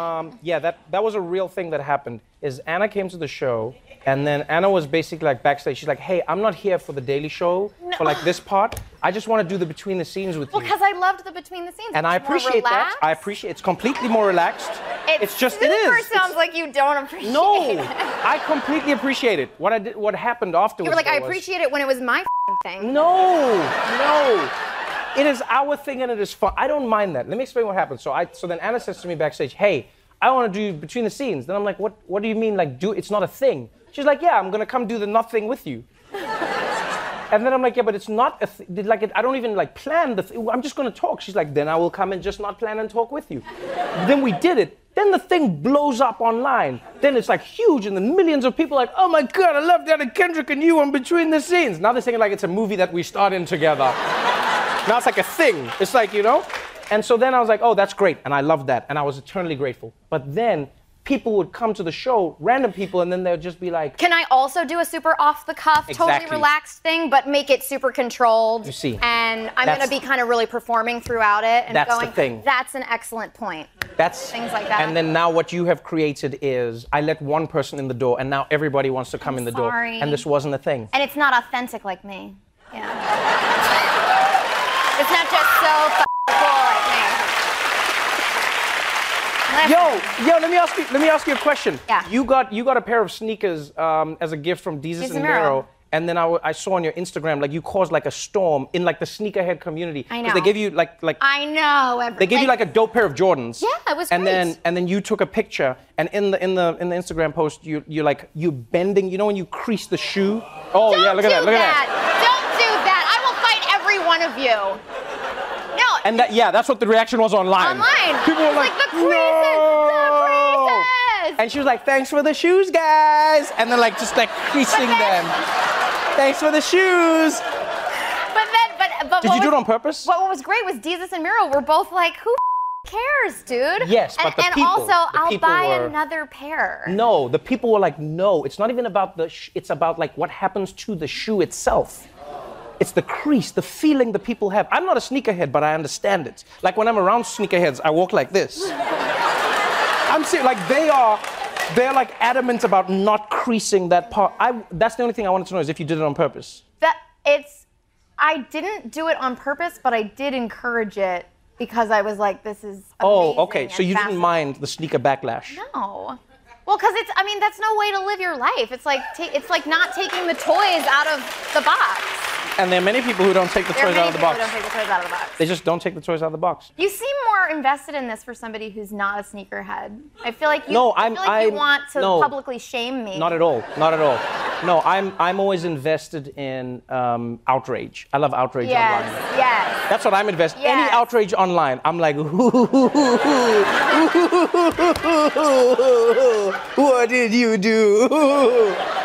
Um, yeah, that, that was a real thing that happened. Is Anna came to the show, and then Anna was basically like backstage. She's like, "Hey, I'm not here for the Daily Show for like this part. I just want to do the between the scenes with Well, you." because I loved the between the scenes. And I appreciate that. I appreciate it's completely more relaxed. It it's just it is. sounds It's- like you don't appreciate it. no, it. I completely appreciate it. What I did, what happened afterwards. You were like, I though, was- appreciate it when it was my f***ing thing. No, no. It is our thing and it is fun. I don't mind that. Let me explain what happened. So I so then Anna says to me backstage, "Hey, I want to do between the scenes." Then I'm like, "What what do you mean like do it's not a thing?" She's like, "Yeah, I'm to come do the nothing with you." And then I'm like, yeah, but it's not a like it, I don't even like plan the. Th- I'm just gonna talk. She's like, then I will come and just not plan and talk with you. then we did it. Then the thing blows up online. Then it's like huge, and then millions of people are like, oh my god, I love Anna Kendrick and you on Between the Scenes. Now they're saying like it's a movie that we starred in together. Now it's like a thing. It's like you know. And so then I was like, oh, that's great, and I loved that, and I was eternally grateful. But then people would come to the show, random people, and then they'd just be like, Can I also do a super off the cuff, totally relaxed thing, but make it super controlled? You see, And I'm going to be kind of really performing throughout it and That's the going, thing. that's an excellent point. That's Things like that. And then now what you have created is I let one person in the door, and now everybody wants to come in the door. And this wasn't a thing. And it's not authentic like me. Yeah. it's not just so f- cool like me. Yo, yo, let me ask you. Let me ask you a question. Yeah. You got you got a pair of sneakers um, as a gift from Desus and Mero, and then I, w- I saw on your Instagram like you caused like a storm in like the sneakerhead community. I 'Cause They gave you like like I know. Every, they gave you like a dope pair of Jordans. Yeah, it was And great. then and then you took a picture, and in the in the in the Instagram post, you you like you bending. You know when you crease the shoe. Oh Don't yeah, look at that. Look at that. Don't do that. I will fight every one of you. And that, yeah, that's what the reaction was online. Online. People were like, like, the creases, the no. creases. And she was like, thanks for the shoes, guys. And then like just like creasing then- them. Thanks for the shoes. But then, but but Did you do was- it on purpose? What was great was Desus and Mero were both like, who cares, dude? Yes, but and, the and people- also, the I'll people buy were- another pair. No, the people were like, no, it's not even about the, sh- it's about like what happens to the shoe itself. It's the crease, the feeling that people have. I'm not a sneakerhead, but I understand it. Like when I'm around sneakerheads, I walk like this. I'm serious, like they are, they're like adamant about not creasing that part. I, that's the only thing I wanted to know is if you did it on purpose. That it's. I didn't do it on purpose, but I did encourage it because I was like, this is. Oh, okay. So you didn't mind the sneaker backlash. No. Well, because it's. I mean, that's no way to live your life. It's like it's like not taking the toys out of the box. And there are many people who don't take the There toys out of the people box. who don't take the toys out of the box. They just don't take the toys out of the box. You seem more invested in this for somebody who's not a sneakerhead. I feel like you, No, I I'm- feel like you I'm- want to no. publicly shame me. Not at all. Not at all. No, I'm I'm always invested in um, outrage. I love outrage Yes, online. yes. That's what I'm invested. In. Any outrage online, I'm like, what did you do?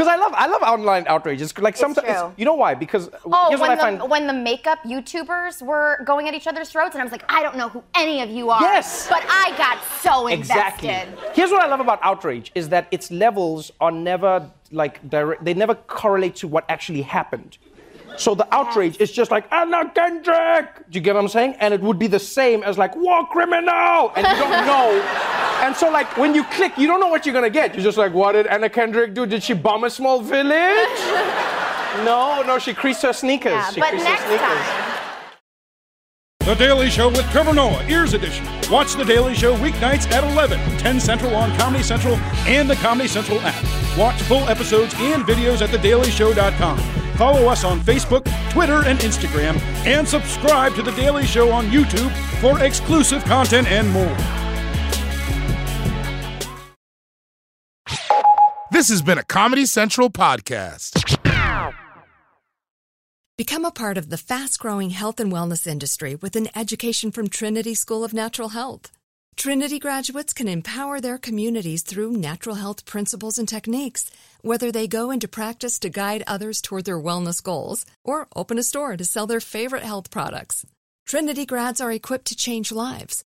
Because I love I love online outrage. It's like sometimes you know why? Because Oh, here's when what I the, find. when the makeup YouTubers were going at each other's throats, and I was like, I don't know who any of you are. Yes. But I got so invested. Exactly. Here's what I love about outrage is that its levels are never like direct. They never correlate to what actually happened. So the outrage is just like Anna Kendrick. Do you get what I'm saying? And it would be the same as like war criminal, and you don't know. And so like when you click, you don't know what you're gonna get. You're just like, what did Anna Kendrick do? Did she bomb a small village? no, no, she creased her sneakers. Yeah, she but creased her next sneakers. time, The Daily Show with Trevor Noah, Ears Edition. Watch The Daily Show weeknights at 11, 10 Central on Comedy Central and the Comedy Central app. Watch full episodes and videos at thedailyshow.com. Follow us on Facebook, Twitter, and Instagram, and subscribe to The Daily Show on YouTube for exclusive content and more. This has been a Comedy Central podcast. Become a part of the fast growing health and wellness industry with an education from Trinity School of Natural Health. Trinity graduates can empower their communities through natural health principles and techniques, whether they go into practice to guide others toward their wellness goals or open a store to sell their favorite health products. Trinity grads are equipped to change lives.